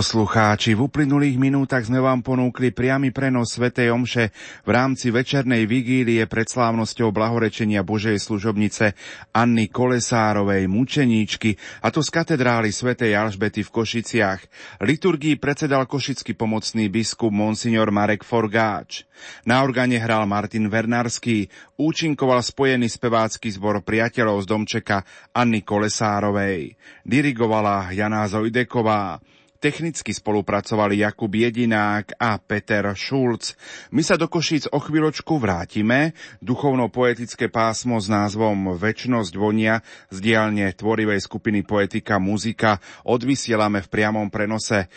Poslucháči, v uplynulých minútach sme vám ponúkli priamy prenos Svetej Omše v rámci večernej vigílie pred slávnosťou blahorečenia Božej služobnice Anny Kolesárovej, mučeníčky, a to z katedrály Svetej Alžbety v Košiciach. Liturgii predsedal košický pomocný biskup Monsignor Marek Forgáč. Na organe hral Martin Vernarský, účinkoval spojený spevácky zbor priateľov z domčeka Anny Kolesárovej. Dirigovala Jana Zojdeková. Technicky spolupracovali Jakub Jedinák a Peter Šulc. My sa do Košíc o chvíľočku vrátime. Duchovno-poetické pásmo s názvom Večnosť vonia z dielne tvorivej skupiny Poetika Muzika odvysielame v priamom prenose.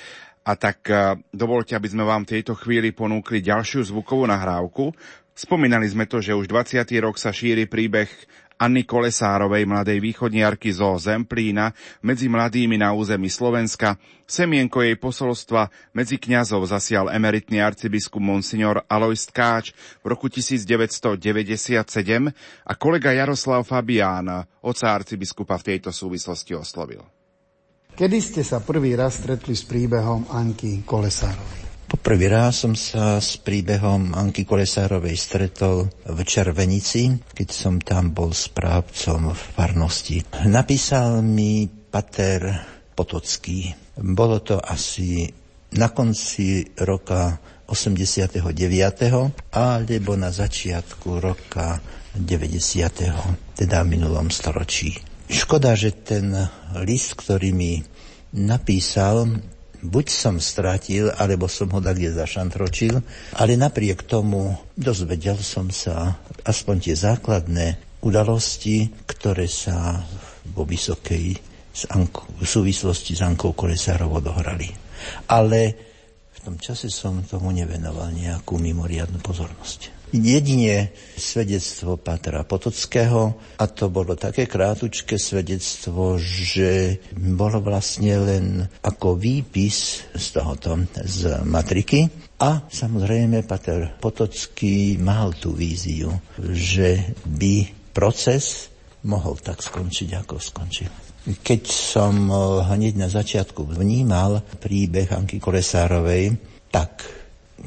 A tak e, dovolte, aby sme vám v tejto chvíli ponúkli ďalšiu zvukovú nahrávku. Spomínali sme to, že už 20. rok sa šíri príbeh Anny Kolesárovej, mladej východniarky zo Zemplína, medzi mladými na území Slovenska, semienko jej posolstva medzi kňazov zasial emeritný arcibiskup Monsignor Alois Tkáč v roku 1997 a kolega Jaroslav Fabián, oca arcibiskupa v tejto súvislosti oslovil. Kedy ste sa prvý raz stretli s príbehom Anky Kolesárovej? Poprvý raz som sa s príbehom Anky Kolesárovej stretol v Červenici, keď som tam bol správcom v farnosti. Napísal mi pater Potocký. Bolo to asi na konci roka 89. alebo na začiatku roka 90. teda v minulom storočí. Škoda, že ten list, ktorý mi napísal, buď som stratil, alebo som ho tak zašantročil, ale napriek tomu dozvedel som sa aspoň tie základné udalosti, ktoré sa vo Vysokej v súvislosti s Ankou Kolesárovou odohrali. Ale v tom čase som tomu nevenoval nejakú mimoriadnu pozornosť jedine svedectvo Patra Potockého a to bolo také krátučké svedectvo, že bolo vlastne len ako výpis z tohoto, z matriky. A samozrejme Pater Potocký mal tú víziu, že by proces mohol tak skončiť, ako skončil. Keď som hneď na začiatku vnímal príbeh Anky Kolesárovej, tak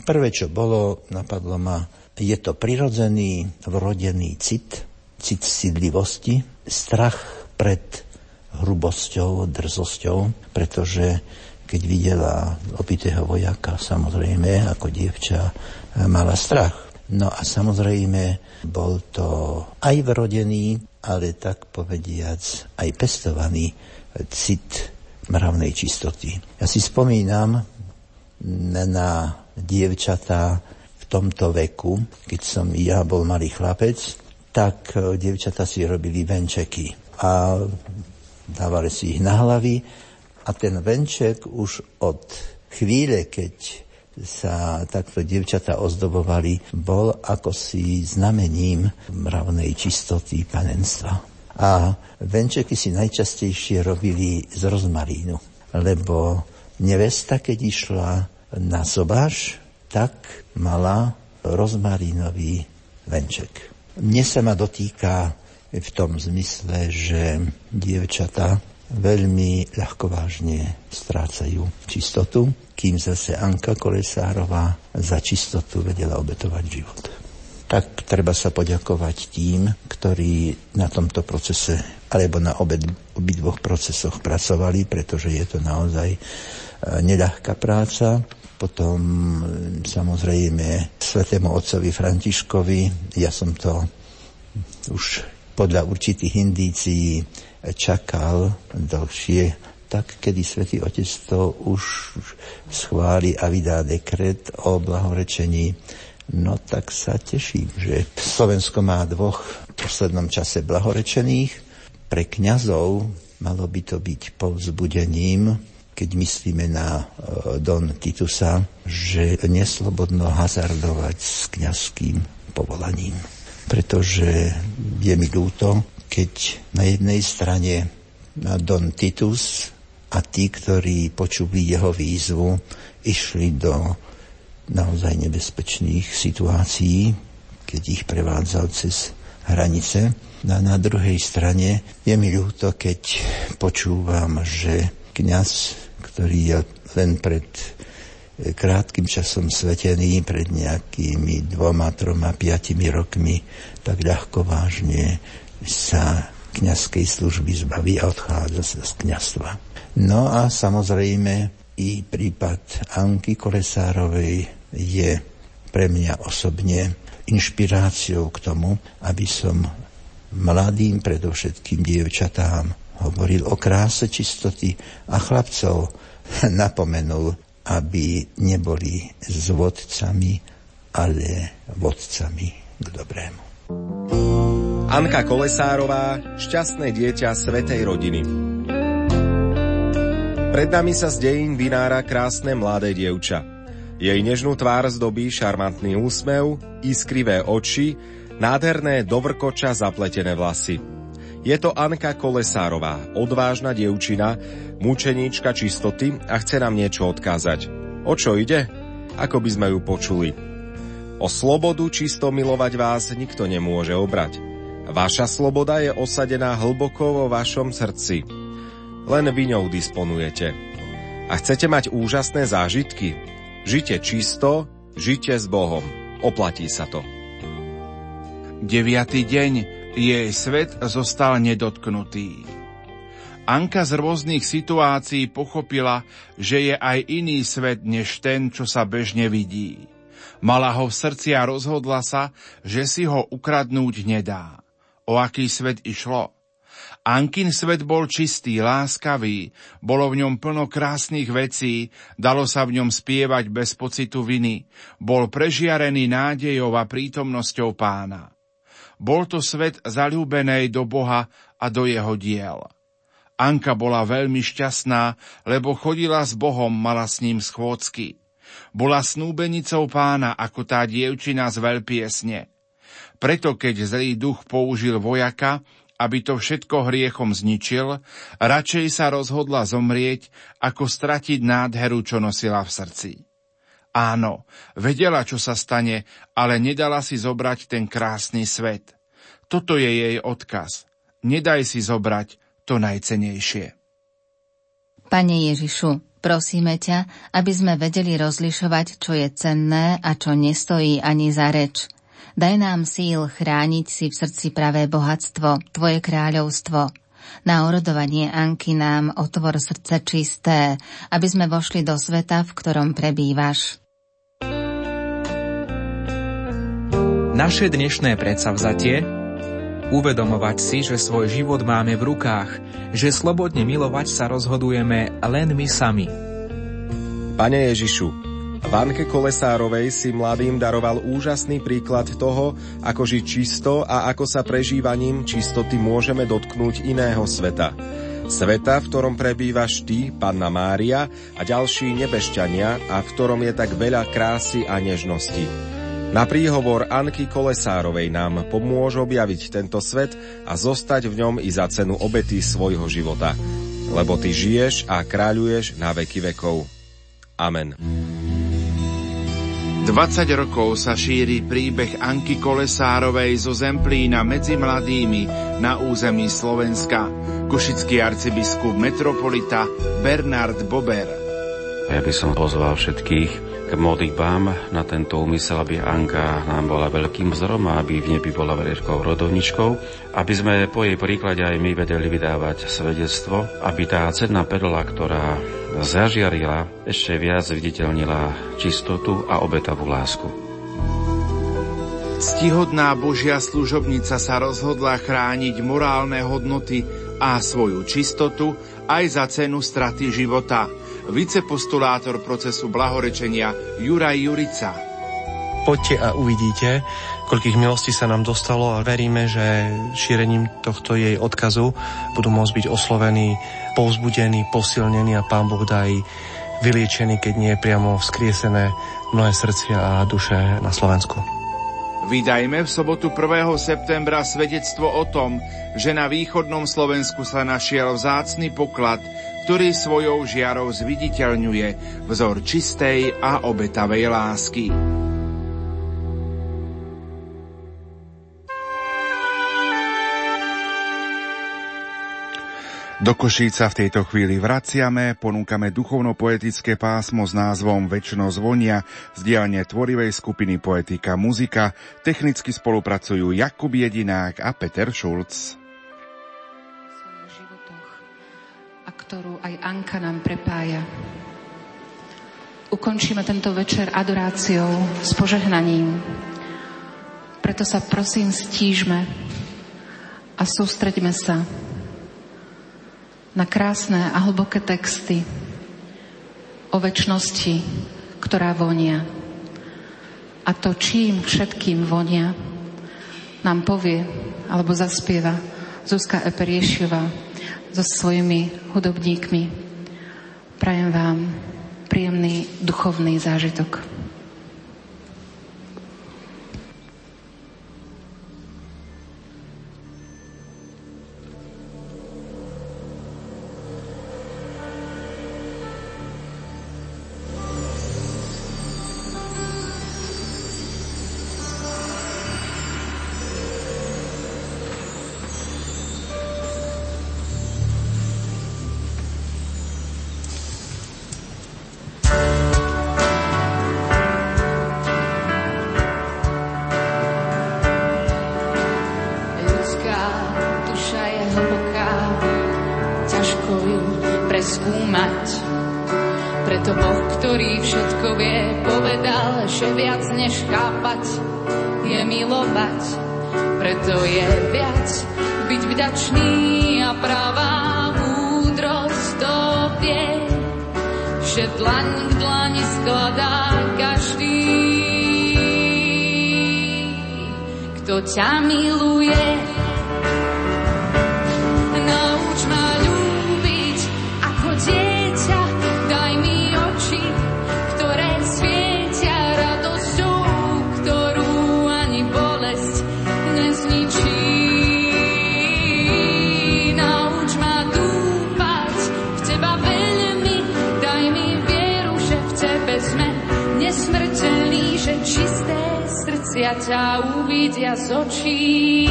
prvé, čo bolo, napadlo ma je to prirodzený, vrodený cit, cit sídlivosti, strach pred hrubosťou, drzosťou, pretože keď videla opitého vojaka, samozrejme, ako dievča, mala strach. No a samozrejme, bol to aj vrodený, ale tak povediac aj pestovaný cit mravnej čistoty. Ja si spomínam na dievčatá, tomto veku, keď som ja bol malý chlapec, tak e, dievčata si robili venčeky a dávali si ich na hlavy a ten venček už od chvíle, keď sa takto dievčata ozdobovali, bol ako si znamením mravnej čistoty panenstva. A venčeky si najčastejšie robili z rozmarínu, lebo nevesta, keď išla na sobáš, tak mala rozmarínový venček. Mne sa ma dotýka v tom zmysle, že dievčata veľmi ľahkovážne strácajú čistotu, kým zase Anka Kolesárová za čistotu vedela obetovať život. Tak treba sa poďakovať tým, ktorí na tomto procese alebo na obe, obidvoch procesoch pracovali, pretože je to naozaj e, neľahká práca potom samozrejme svetému otcovi Františkovi, ja som to už podľa určitých indícií čakal dlhšie, tak kedy svätý Otec to už schváli a vydá dekret o blahorečení, no tak sa teším, že Slovensko má dvoch v poslednom čase blahorečených. Pre kňazov malo by to byť povzbudením, keď myslíme na e, Don Titusa, že neslobodno hazardovať s kňazským povolaním. Pretože je mi ľúto, keď na jednej strane Don Titus a tí, ktorí počuli jeho výzvu, išli do naozaj nebezpečných situácií, keď ich prevádzal cez hranice. A na druhej strane je mi ľúto, keď počúvam, že kňaz ktorý je len pred krátkým časom svetený, pred nejakými dvoma, troma, piatimi rokmi, tak ľahko vážne sa kňazskej služby zbaví a odchádza sa z kňazstva. No a samozrejme i prípad Anky Kolesárovej je pre mňa osobne inšpiráciou k tomu, aby som mladým, predovšetkým dievčatám, hovoril o kráse čistoty a chlapcov napomenul, aby neboli s vodcami, ale vodcami k dobrému. Anka Kolesárová, šťastné dieťa Svetej rodiny. Pred nami sa z dejín vynára krásne mladé dievča. Jej nežnú tvár zdobí šarmantný úsmev, iskrivé oči, nádherné dovrkoča zapletené vlasy. Je to Anka Kolesárová, odvážna dievčina, mučeníčka čistoty a chce nám niečo odkázať. O čo ide? Ako by sme ju počuli. O slobodu čisto milovať vás nikto nemôže obrať. Vaša sloboda je osadená hlboko vo vašom srdci. Len vy ňou disponujete. A chcete mať úžasné zážitky? Žite čisto, žite s Bohom. Oplatí sa to. Deviatý deň jej svet zostal nedotknutý. Anka z rôznych situácií pochopila, že je aj iný svet než ten, čo sa bežne vidí. Mala ho v srdci a rozhodla sa, že si ho ukradnúť nedá. O aký svet išlo? Ankin svet bol čistý, láskavý, bolo v ňom plno krásnych vecí, dalo sa v ňom spievať bez pocitu viny, bol prežiarený nádejou a prítomnosťou pána. Bol to svet zalúbenej do Boha a do jeho diel. Anka bola veľmi šťastná, lebo chodila s Bohom, mala s ním schôdzky. Bola snúbenicou pána ako tá dievčina z veľpiesne. Preto keď zlý duch použil vojaka, aby to všetko hriechom zničil, radšej sa rozhodla zomrieť, ako stratiť nádheru, čo nosila v srdci. Áno, vedela, čo sa stane, ale nedala si zobrať ten krásny svet. Toto je jej odkaz. Nedaj si zobrať to najcenejšie. Pane Ježišu, prosíme ťa, aby sme vedeli rozlišovať, čo je cenné a čo nestojí ani za reč. Daj nám síl chrániť si v srdci pravé bohatstvo, Tvoje kráľovstvo. Na orodovanie Anky nám otvor srdce čisté, aby sme vošli do sveta, v ktorom prebývaš. Naše dnešné predsavzatie Uvedomovať si, že svoj život máme v rukách, že slobodne milovať sa rozhodujeme len my sami. Pane Ježišu, v Kolesárovej si mladým daroval úžasný príklad toho, ako žiť čisto a ako sa prežívaním čistoty môžeme dotknúť iného sveta. Sveta, v ktorom prebývaš ty, Panna Mária a ďalší nebešťania a v ktorom je tak veľa krásy a nežnosti. Na príhovor Anky Kolesárovej nám pomôže objaviť tento svet a zostať v ňom i za cenu obety svojho života. Lebo ty žiješ a kráľuješ na veky vekov. Amen. 20 rokov sa šíri príbeh Anky Kolesárovej zo Zemplína medzi mladými na území Slovenska. Košický arcibiskup metropolita Bernard Bober. Ja by som pozval všetkých, k modlitbám na tento úmysel, aby Anka nám bola veľkým vzorom a aby v nebi bola veľkou rodovničkou, aby sme po jej príklade aj my vedeli vydávať svedectvo, aby tá cenná perla, ktorá zažiarila, ešte viac viditeľnila čistotu a obetavú lásku. Ctihodná Božia služobnica sa rozhodla chrániť morálne hodnoty a svoju čistotu aj za cenu straty života – vicepostulátor procesu blahorečenia Juraj Jurica. Poďte a uvidíte, koľkých milostí sa nám dostalo a veríme, že šírením tohto jej odkazu budú môcť byť oslovení, povzbudení, posilnení a Pán Boh dá vyliečený, keď nie je priamo vzkriesené mnohé srdcia a duše na Slovensku. Vydajme v sobotu 1. septembra svedectvo o tom, že na východnom Slovensku sa našiel vzácny poklad, ktorý svojou žiarou zviditeľňuje vzor čistej a obetavej lásky. Do Košíca v tejto chvíli vraciame, ponúkame duchovno-poetické pásmo s názvom Večno zvonia z dielne tvorivej skupiny Poetika Muzika. Technicky spolupracujú Jakub Jedinák a Peter Šulc. Ktorú aj Anka nám prepája. Ukončíme tento večer adoráciou s požehnaním. Preto sa prosím stížme a sústreďme sa na krásne a hlboké texty o väčšnosti, ktorá vonia. A to, čím všetkým vonia, nám povie alebo zaspieva Zuzka Eperiešová so svojimi hudobníkmi. Prajem vám príjemný duchovný zážitok. ja ťa uvidia z očí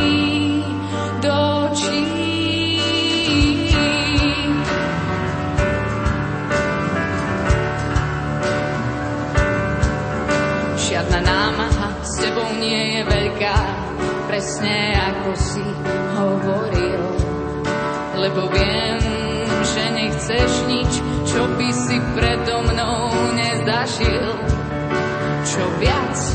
do očí. Žiadna námaha s tebou nie je veľká, presne ako si hovoril. Lebo viem, že nechceš nič, čo by si predo mnou nezažil. Čo viac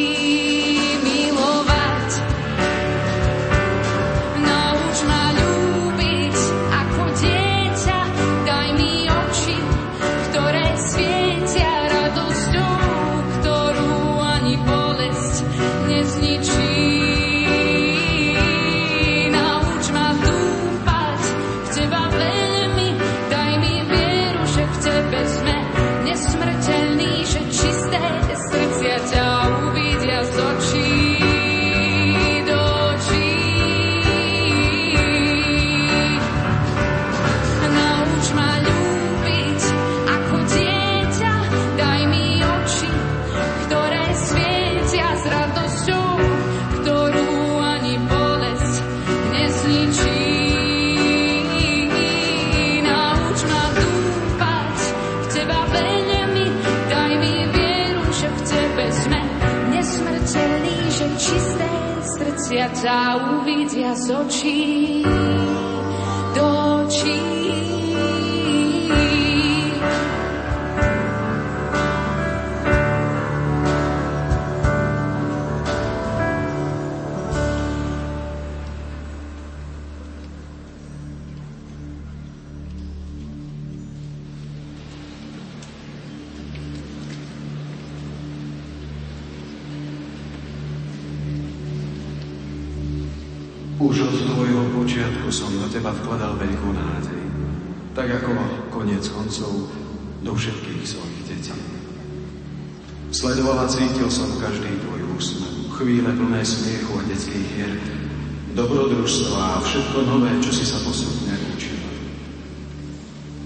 nové, čo si sa postupne učil.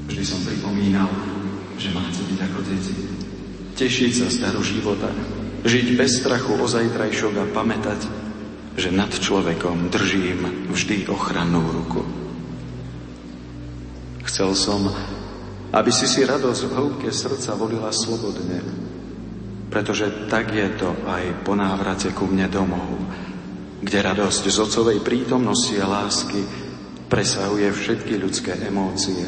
Vždy som pripomínal, že má chcieť byť ako deti. Tešiť sa staru života, žiť bez strachu o zajtrajšok a pamätať, že nad človekom držím vždy ochrannú ruku. Chcel som, aby si si radosť v hĺbke srdca volila slobodne, pretože tak je to aj po návrate ku mne domov, kde radosť z ocovej prítomnosti a lásky presahuje všetky ľudské emócie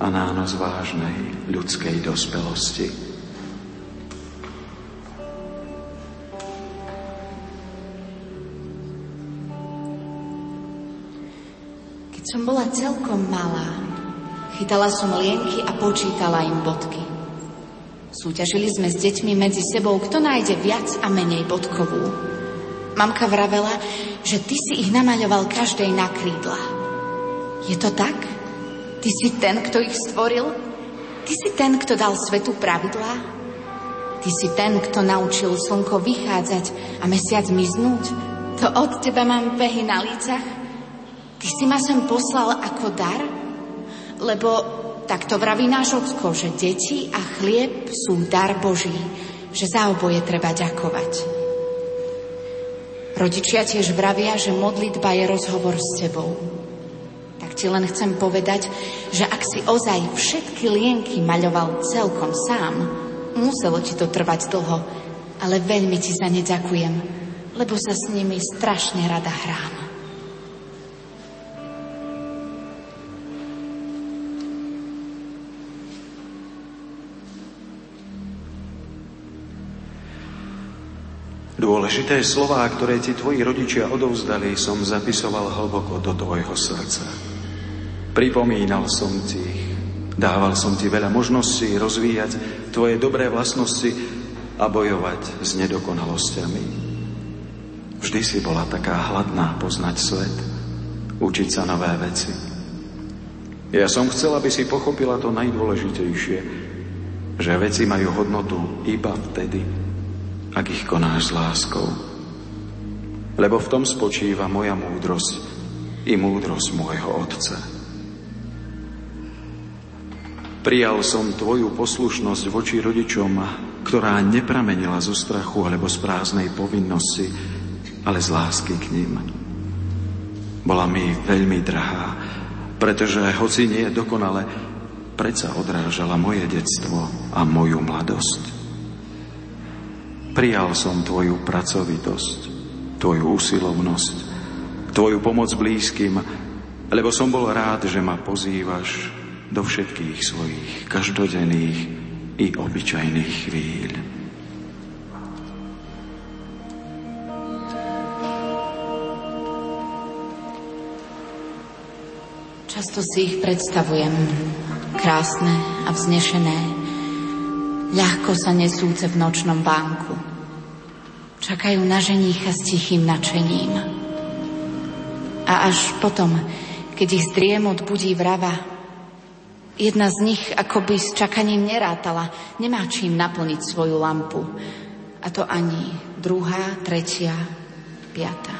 a nános vážnej ľudskej dospelosti. som bola celkom malá, chytala som lienky a počítala im bodky. Súťažili sme s deťmi medzi sebou, kto nájde viac a menej bodkovú. Mamka vravela, že ty si ich namaľoval každej na krídla. Je to tak? Ty si ten, kto ich stvoril? Ty si ten, kto dal svetu pravidlá? Ty si ten, kto naučil slnko vychádzať a mesiac miznúť? To od teba mám pehy na lícach? Ty si ma sem poslal ako dar? Lebo takto vraví náš ocko, že deti a chlieb sú dar Boží, že za oboje treba ďakovať. Rodičia tiež vravia, že modlitba je rozhovor s tebou. Tak ti len chcem povedať, že ak si ozaj všetky lienky maľoval celkom sám, muselo ti to trvať dlho, ale veľmi ti za ne ďakujem, lebo sa s nimi strašne rada hrám. Dôležité slová, ktoré ti tvoji rodičia odovzdali, som zapisoval hlboko do tvojho srdca. Pripomínal som ti ich, dával som ti veľa možností rozvíjať tvoje dobré vlastnosti a bojovať s nedokonalosťami. Vždy si bola taká hladná poznať svet, učiť sa nové veci. Ja som chcel, aby si pochopila to najdôležitejšie, že veci majú hodnotu iba vtedy, ak ich konáš s láskou. Lebo v tom spočíva moja múdrosť i múdrosť môjho Otca. Prijal som tvoju poslušnosť voči rodičom, ktorá nepramenila zo strachu alebo z prázdnej povinnosti, ale z lásky k ním. Bola mi veľmi drahá, pretože hoci nie dokonale, predsa odrážala moje detstvo a moju mladosť. Prijal som Tvoju pracovitosť, Tvoju usilovnosť, Tvoju pomoc blízkym, lebo som bol rád, že ma pozývaš do všetkých svojich každodenných i obyčajných chvíľ. Často si ich predstavujem, krásne a vznešené, ľahko sa nesúce v nočnom vánku. Čakajú na ženícha s tichým načením. A až potom, keď ich zdriemot budí vrava, jedna z nich akoby s čakaním nerátala, nemá čím naplniť svoju lampu. A to ani druhá, tretia, piata.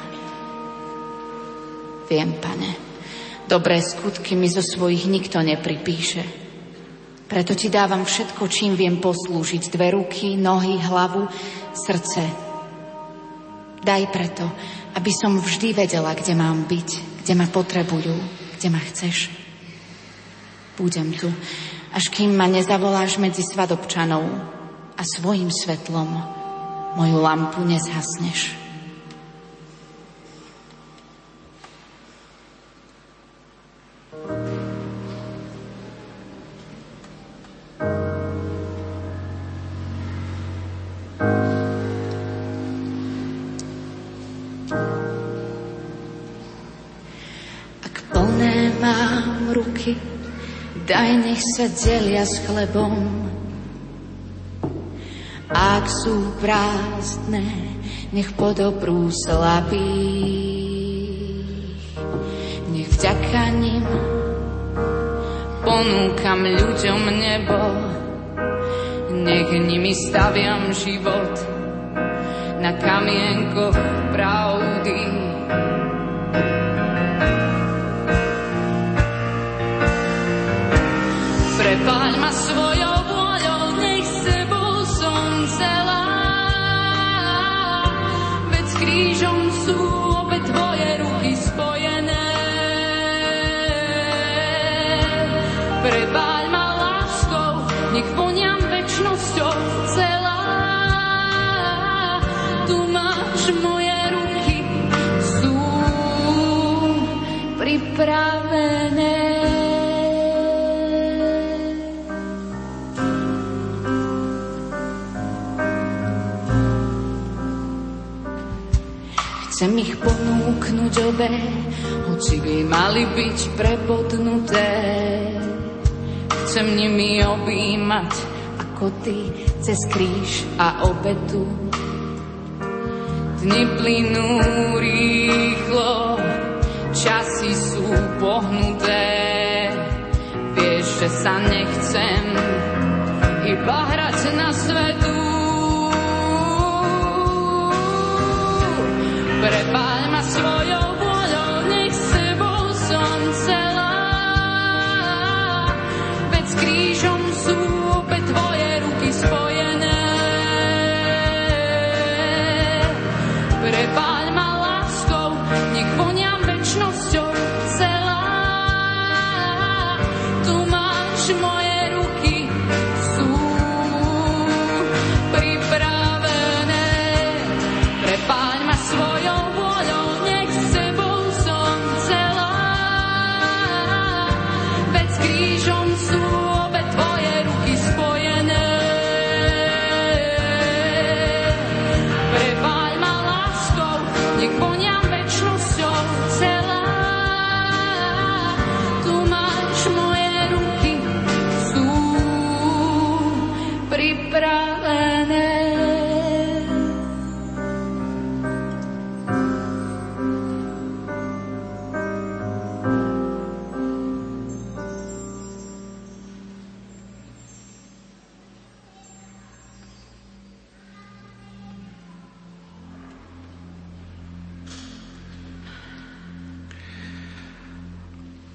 Viem, pane, dobré skutky mi zo svojich nikto nepripíše. Preto ti dávam všetko, čím viem poslúžiť. Dve ruky, nohy, hlavu, srdce. Daj preto, aby som vždy vedela, kde mám byť, kde ma potrebujú, kde ma chceš. Budem tu, až kým ma nezavoláš medzi svadobčanov a svojim svetlom moju lampu nezhasneš. Ruky, daj nech sa delia s chlebom. Ak sú prázdne, nech podobrú slabých. Nech vďaka nim ponúkam ľuďom nebo, nech nimi staviam život na kamienkoch pravdy. Obe, hoci by mali byť prepotnuté. Chcem nimi objímať ako ty cez kríž a obetu. Dni plynú rýchlo, časy sú pohnuté. Vieš, že sa nechcem iba hrať na svetu. Prepáč ma svojou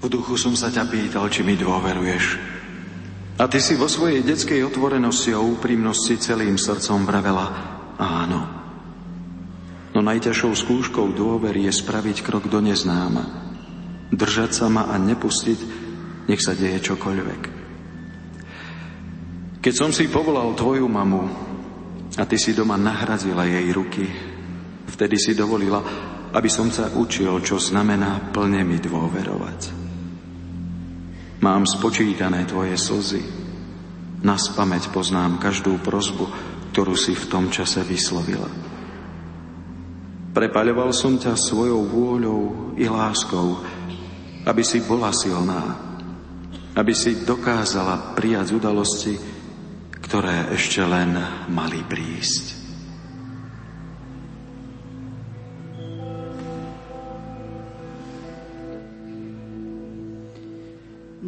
duchu som sa ťa pýtal, či mi dôveruješ. A ty si vo svojej detskej otvorenosti a úprimnosti celým srdcom vravela áno. No najťažšou skúškou dôvery je spraviť krok do neznáma. Držať sa ma a nepustiť, nech sa deje čokoľvek. Keď som si povolal tvoju mamu a ty si doma nahradila jej ruky, vtedy si dovolila, aby som sa učil, čo znamená plne mi dôverovať. Mám spočítané tvoje slzy. Na spameť poznám každú prozbu, ktorú si v tom čase vyslovila. Prepaľoval som ťa svojou vôľou i láskou, aby si bola silná, aby si dokázala prijať udalosti, ktoré ešte len mali prísť.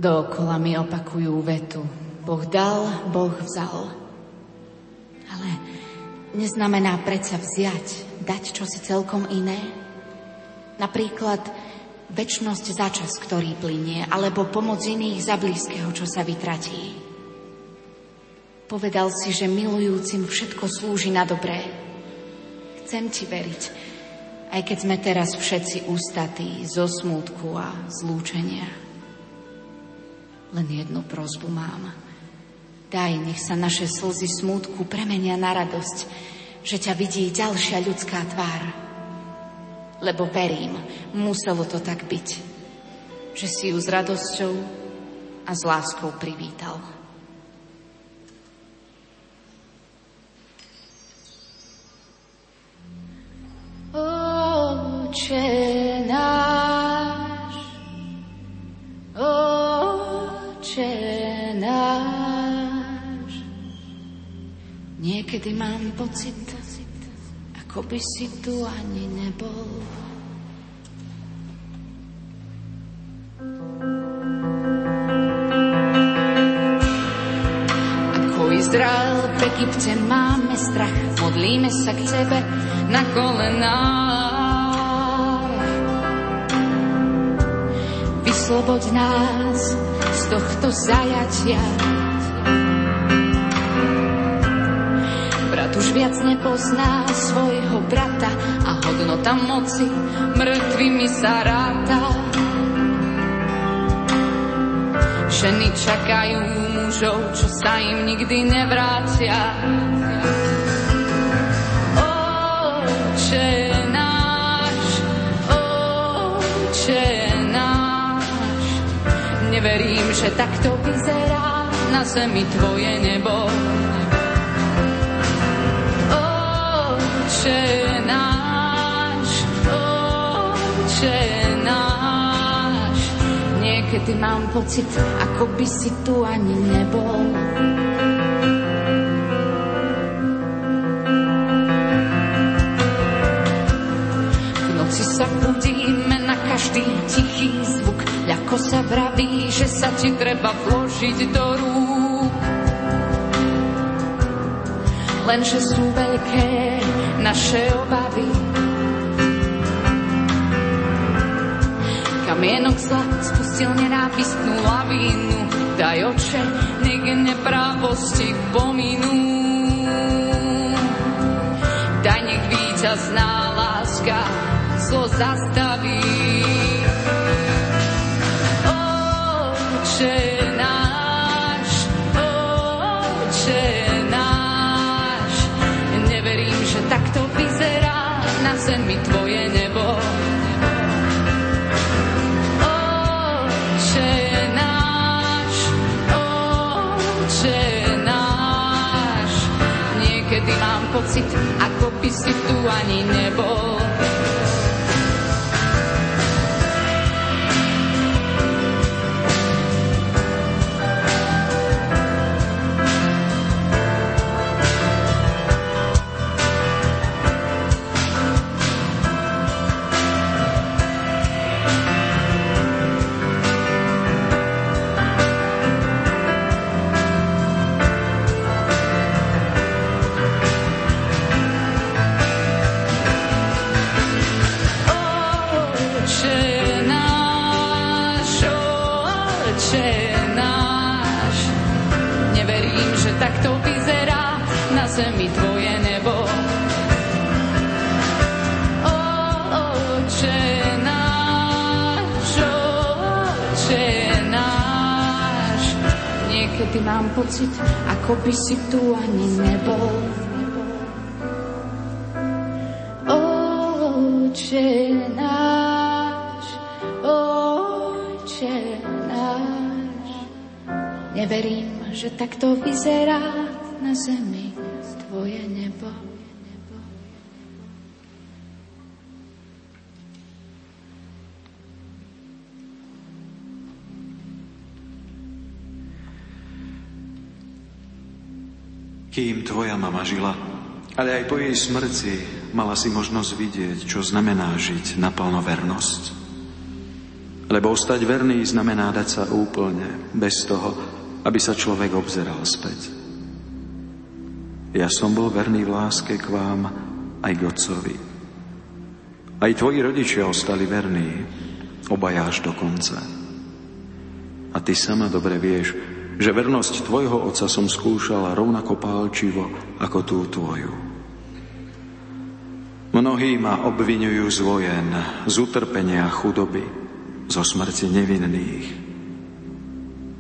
Dookola mi opakujú vetu. Boh dal, Boh vzal. Ale neznamená predsa vziať, dať čosi celkom iné. Napríklad väčnosť za čas, ktorý plinie, alebo pomoc iných za blízkeho, čo sa vytratí. Povedal si, že milujúcim všetko slúži na dobré. Chcem ti veriť, aj keď sme teraz všetci ústatí zo smútku a zlúčenia. Len jednu prozbu mám. Daj, nech sa naše slzy smútku premenia na radosť, že ťa vidí ďalšia ľudská tvár. Lebo verím, muselo to tak byť, že si ju s radosťou a s láskou privítal. Oče náš, Oče náš. Niekedy mám pocit, ako by si tu ani nebol. Ako Izrael v Egypte máme strach, modlíme sa k Tebe na kolenách. Vysloboď nás tohto zajatia. Brat už viac nepozná svojho brata a hodnota moci mŕtvými sa ráta. Ženy čakajú mužov, čo sa im nikdy nevrátia. Oče Neverím, že takto vyzerá na zemi tvoje nebo. Oče náš, oče náš, niekedy mám pocit, ako by si tu ani nebol. V noci sa budíme na každý tichý zvuk, ľako sa vraví, že sa ti treba vložiť do rúk. Lenže sú veľké naše obavy. Kamienok zla spustil nenávistnú lavínu, daj oče, nech neprávosti pominú. Daj nech víťazná láska zlo zastaví. Pocit, ako by si tu ani nebol. Niekedy mám pocit, ako by si tu ani nebol. Oče náš, oče náš, neverím, že takto vyzerá na zemi Kým tvoja mama žila, ale aj po jej smrti mala si možnosť vidieť, čo znamená žiť naplno vernosť. Lebo ostať verný znamená dať sa úplne, bez toho, aby sa človek obzeral späť. Ja som bol verný v láske k vám aj k Otcovi. Aj tvoji rodičia ostali verní, obaja až do konca. A ty sama dobre vieš, že vernosť tvojho otca som skúšala rovnako pálčivo ako tú tvoju. Mnohí ma obvinujú z vojen, z utrpenia chudoby, zo smrti nevinných.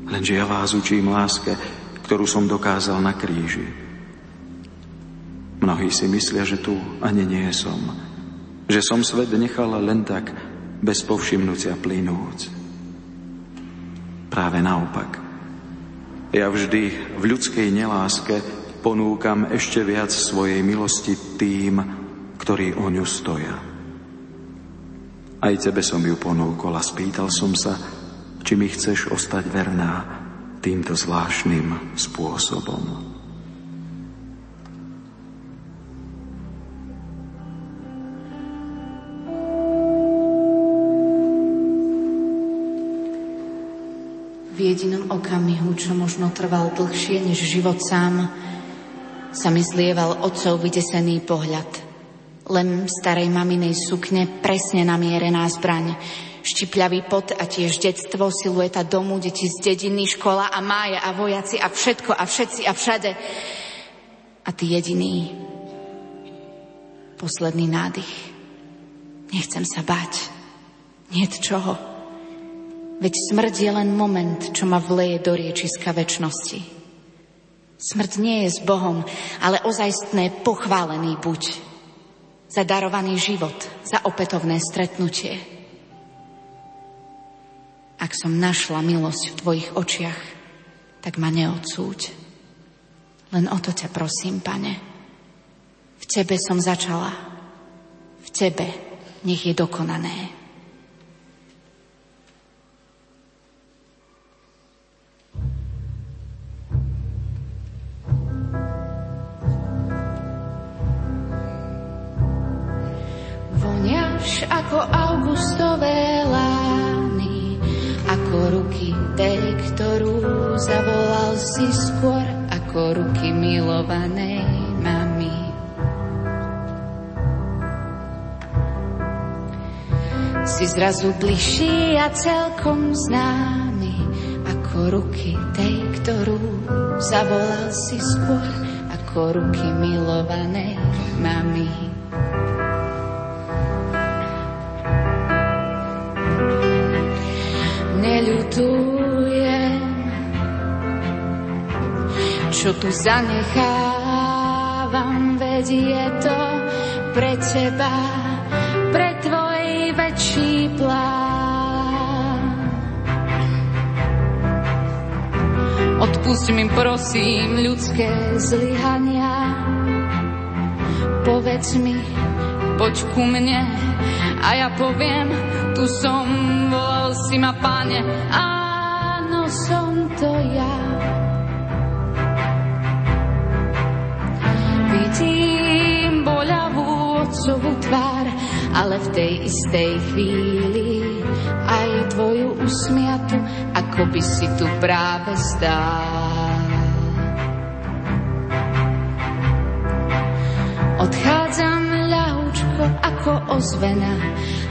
Lenže ja vás učím láske, ktorú som dokázal na kríži. Mnohí si myslia, že tu ani nie som, že som svet nechala len tak bez povšimnutia plynúc. Práve naopak. Ja vždy v ľudskej neláske ponúkam ešte viac svojej milosti tým, ktorí o ňu stoja. Aj tebe som ju ponúkol a spýtal som sa, či mi chceš ostať verná týmto zvláštnym spôsobom. Jedinom okamihu, čo možno trval dlhšie než život sám, sa mi zlieval otcov vydesený pohľad. Len starej maminej sukne presne namierená zbraň, štipľavý pot a tiež detstvo, silueta domu, deti z dediny, škola a mája a vojaci a všetko a všetci a všade. A ty jediný, posledný nádych. Nechcem sa báť. Niet čoho. Veď smrť je len moment, čo ma vleje do riečiska väčšnosti. Smrť nie je s Bohom, ale ozajstné pochválený buď. Za darovaný život, za opätovné stretnutie. Ak som našla milosť v tvojich očiach, tak ma neodsúď. Len o to ťa prosím, pane. V tebe som začala. V tebe nech je dokonané. Zrazu bližší a celkom známy ako ruky tej, ktorú zavolal si skôr ako ruky milovanej mamy. Neľutujem, čo tu zanechávam, veď je to pre teba, tvoj väčší plán. Odpust mi prosím ľudské zlyhania, povedz mi, poď ku mne a ja poviem, tu som, volal si ma pane, áno, som to ja. Vidím boľavú otcovú tvár, ale v tej istej chvíli aj tvoju usmiatu, ako by si tu práve stál. Odchádzam ľahúčko ako ozvena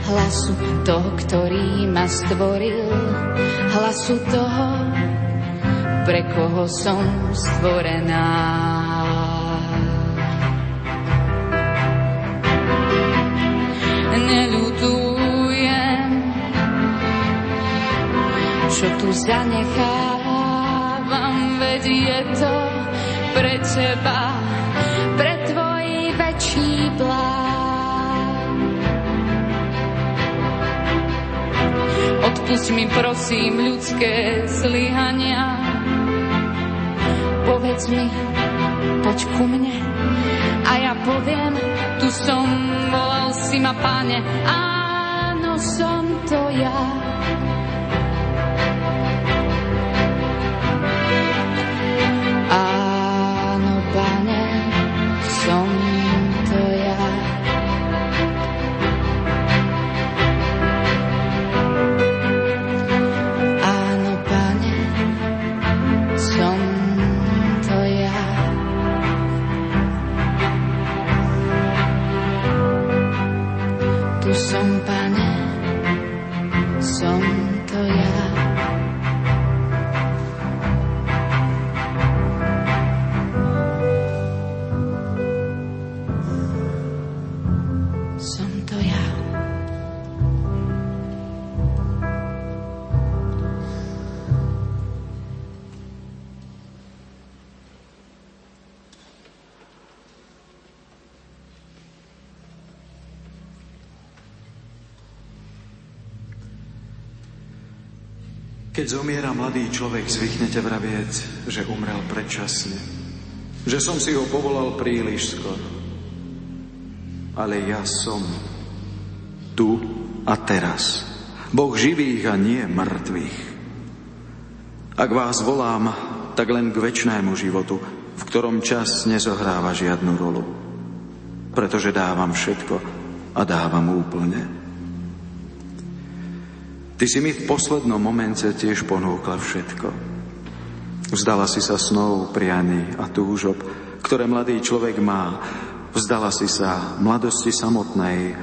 hlasu toho, ktorý ma stvoril, hlasu toho, pre koho som stvorená. Zanechávam, veď je to pre teba, pre tvoj väčší plán. Odpust mi prosím ľudské zlyhania, povedz mi, poď ku mne a ja poviem, tu som, volal si ma páne, áno, som to ja. Zomiera mladý človek, zvyknete vravieť, že umrel predčasne. Že som si ho povolal príliš skoro. Ale ja som tu a teraz. Boh živých a nie mŕtvych. Ak vás volám, tak len k väčšnému životu, v ktorom čas nezohráva žiadnu rolu. Pretože dávam všetko a dávam úplne. Ty si mi v poslednom momente tiež ponúkla všetko. Vzdala si sa snov, prianí a túžob, ktoré mladý človek má. Vzdala si sa mladosti samotnej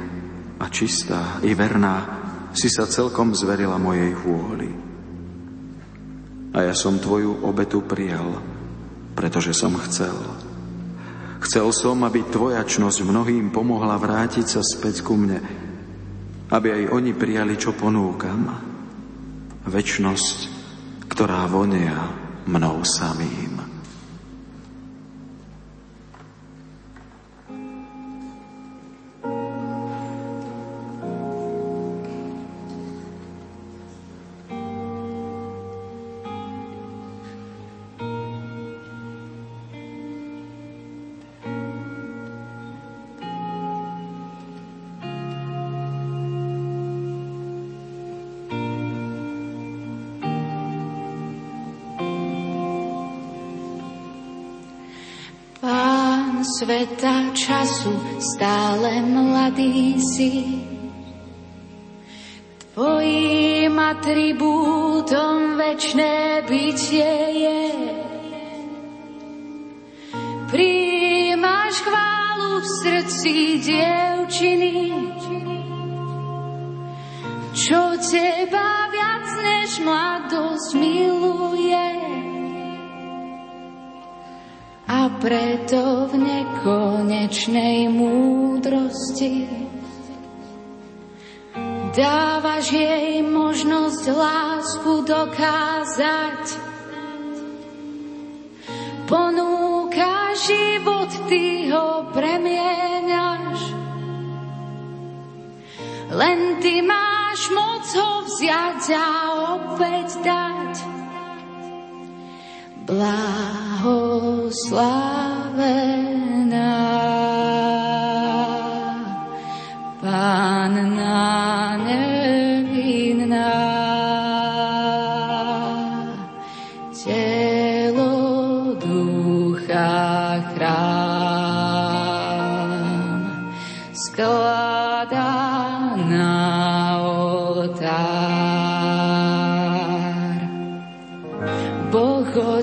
a čistá i verná si sa celkom zverila mojej vôli. A ja som tvoju obetu prijal, pretože som chcel. Chcel som, aby tvoja čnosť mnohým pomohla vrátiť sa späť ku mne, aby aj oni prijali, čo ponúkam. Večnosť, ktorá vonia mnou samým. Času stále mladý si. Tvojím atribútom večné bytie je. Príjmaš chválu v srdci dievčiny, čo teba viac než mladosť miluje. A preto v nekonečnej múdrosti Dávaš jej možnosť lásku dokázať. Ponúka život, ty ho premieňaš. Len ty máš moc ho vziať a opäť dať. Blahoslavená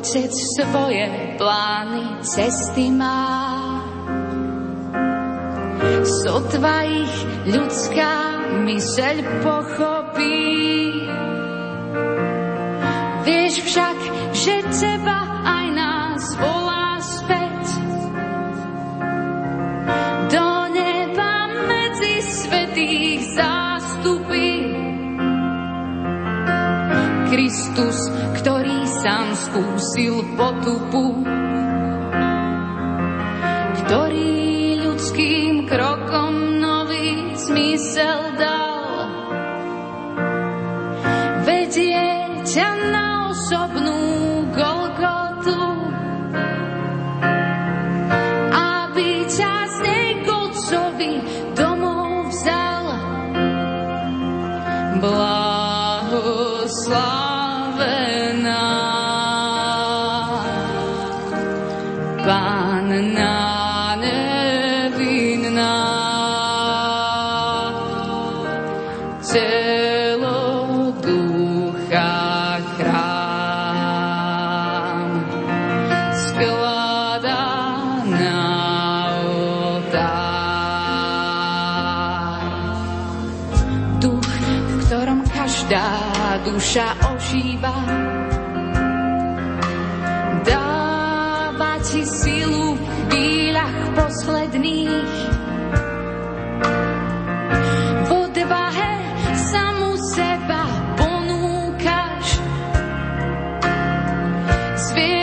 Otec svoje plány, cesty má. Sotva ich ľudská myseľ pochopí. Vieš však, že teba aj nás volá späť. Do neba medzi svetých zástupy. Kristus, sám skúsil potupu, S vierou,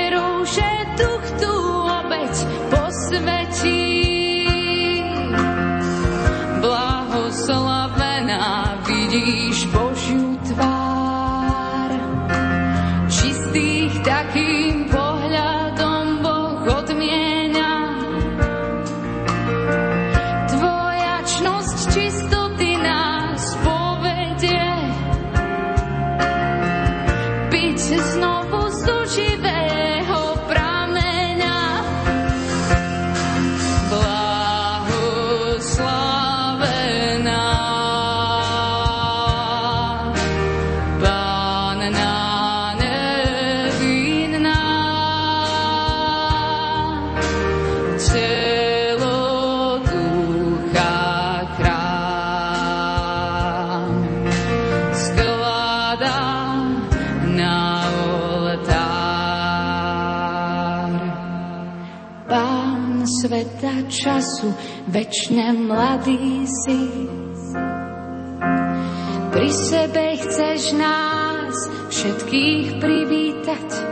času večne mladý si. Pri sebe chceš nás všetkých privítať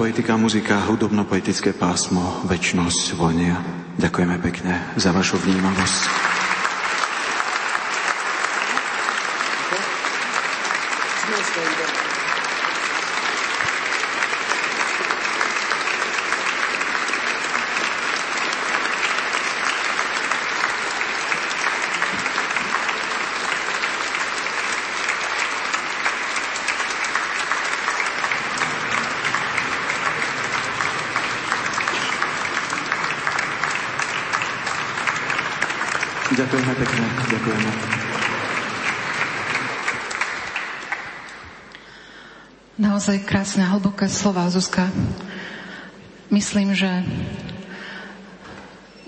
Poetika muzika, hudobno-poetické pásmo Večnosť vonia. Ďakujeme pekne za vašu vnímavosť. Ďakujeme pekne, ďakujeme. Naozaj krásne a hlboké slova, Zuzka. Myslím, že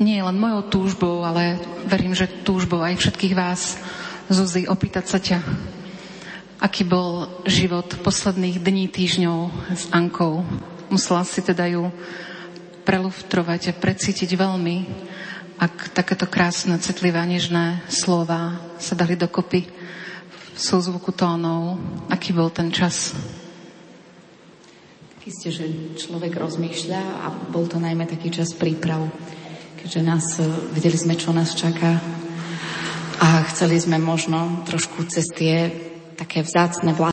nie len mojou túžbou, ale verím, že túžbou aj všetkých vás, Zuzi, opýtať sa ťa, aký bol život posledných dní, týždňov s Ankou. Musela si teda ju prelustrovať a precítiť veľmi ak takéto krásne, citlivé a nežné slova sa dali dokopy v súzvuku tónov, aký bol ten čas? Isté, že človek rozmýšľa a bol to najmä taký čas príprav, keďže nás, e, vedeli sme, čo nás čaká. A chceli sme možno trošku cez tie také vzácne